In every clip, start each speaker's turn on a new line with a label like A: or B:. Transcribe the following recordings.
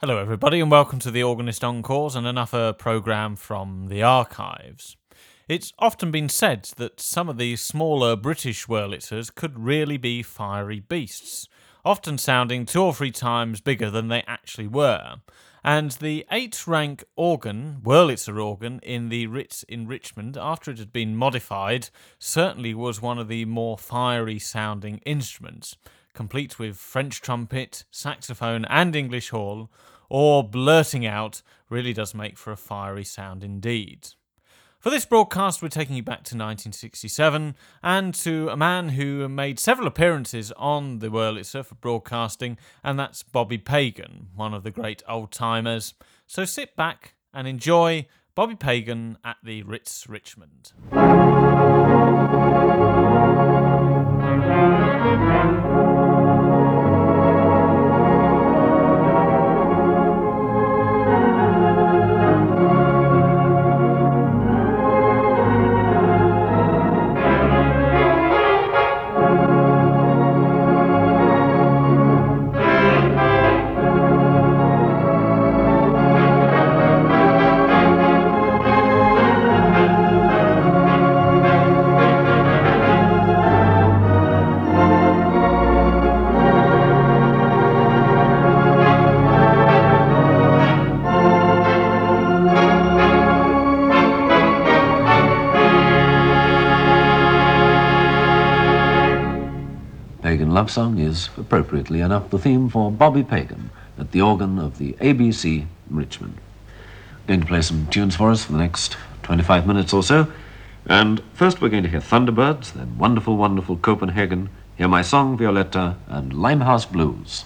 A: Hello, everybody, and welcome to the Organist Encores and another programme from the archives. It's often been said that some of these smaller British Wurlitzers could really be fiery beasts, often sounding two or three times bigger than they actually were. And the eight rank organ, Wurlitzer organ, in the Ritz in Richmond, after it had been modified, certainly was one of the more fiery sounding instruments complete with French trumpet, saxophone, and English horn, or blurting out, really does make for a fiery sound indeed. For this broadcast, we're taking you back to 1967 and to a man who made several appearances on the Wurlitzer for broadcasting, and that's Bobby Pagan, one of the great old timers. So sit back and enjoy Bobby Pagan at the Ritz Richmond.
B: Song is, appropriately enough, the theme for Bobby Pagan at the organ of the ABC in Richmond. Going to play some tunes for us for the next 25 minutes or so. And first we're going to hear Thunderbirds, then Wonderful, Wonderful Copenhagen, Hear My Song, Violetta, and Limehouse Blues.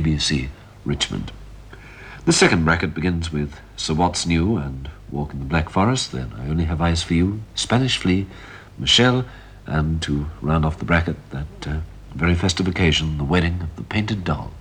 B: ABC Richmond. The second bracket begins with Sir What's New and Walk in the Black Forest, then I Only Have Eyes for You, Spanish Flea, Michelle, and to round off the bracket, that uh, very festive occasion, the wedding of the painted doll.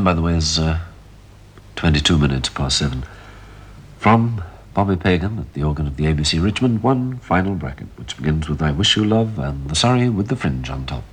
B: Time, by the way, is uh, 22 minutes past seven. From Bobby Pagan at the organ of the ABC Richmond, one final bracket, which begins with I Wish You Love and the Surrey with the fringe on top.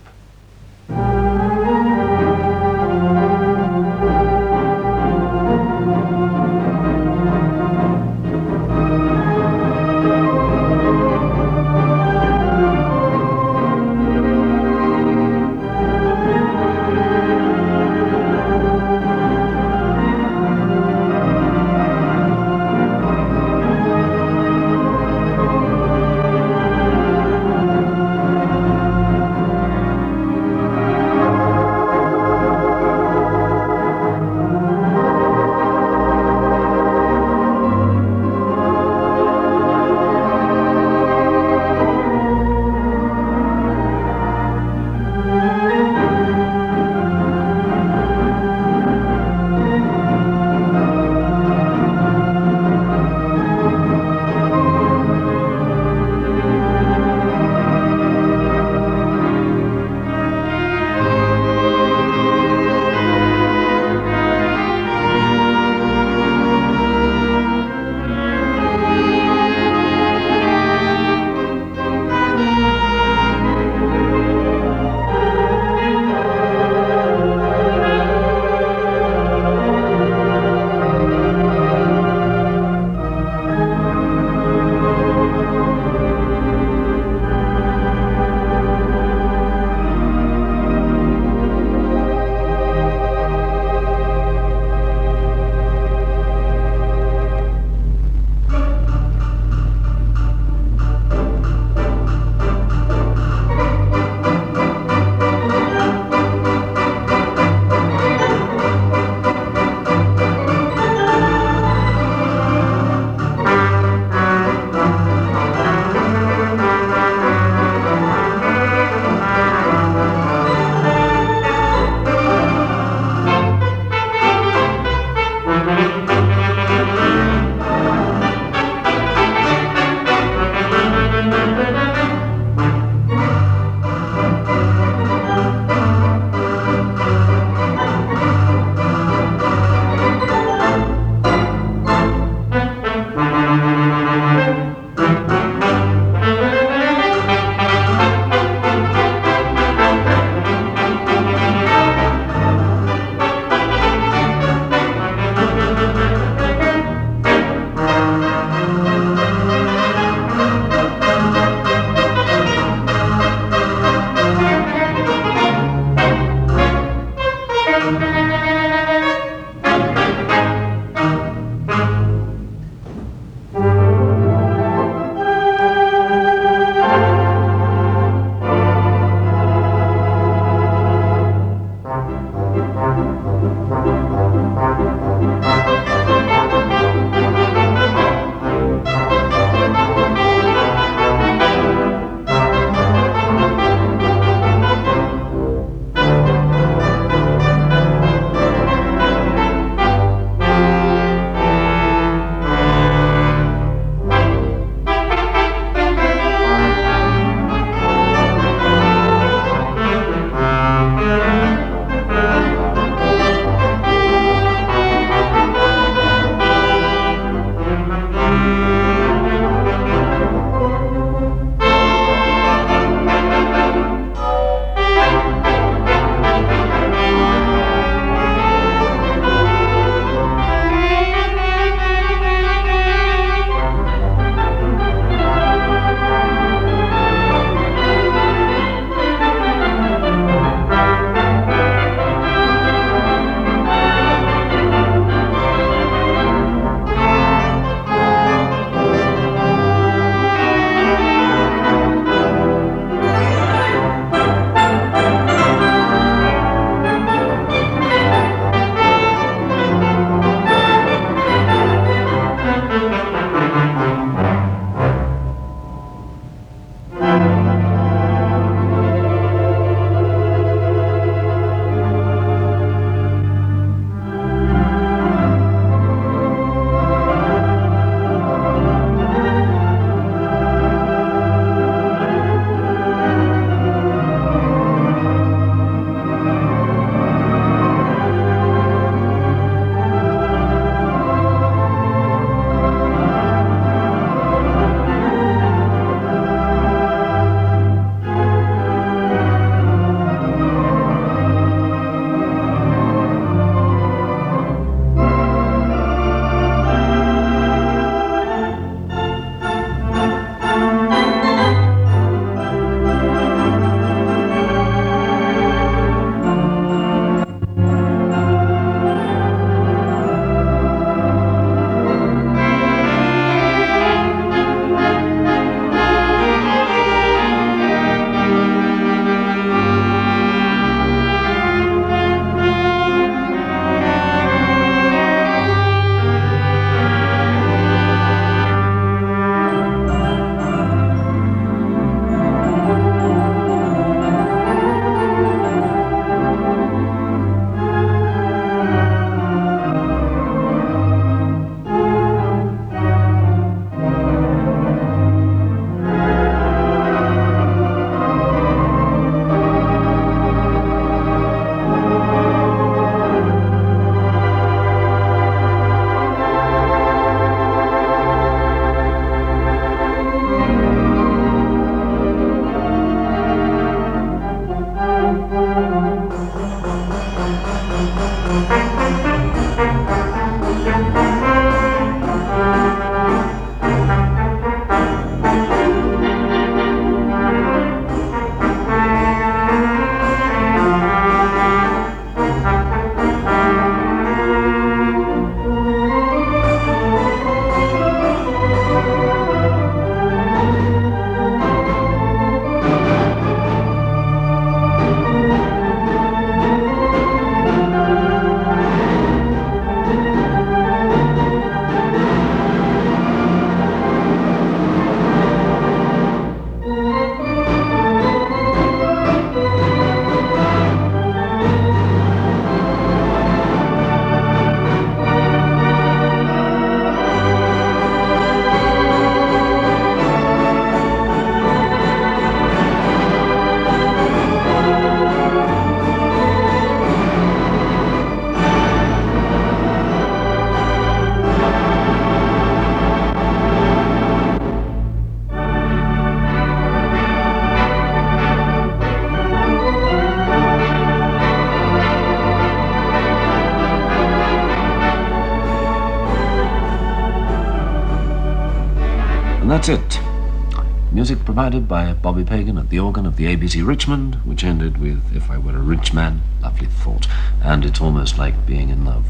B: Provided by Bobby Pagan at the organ of the ABC Richmond, which ended with If I Were a Rich Man, lovely thought. And it's almost like being in love.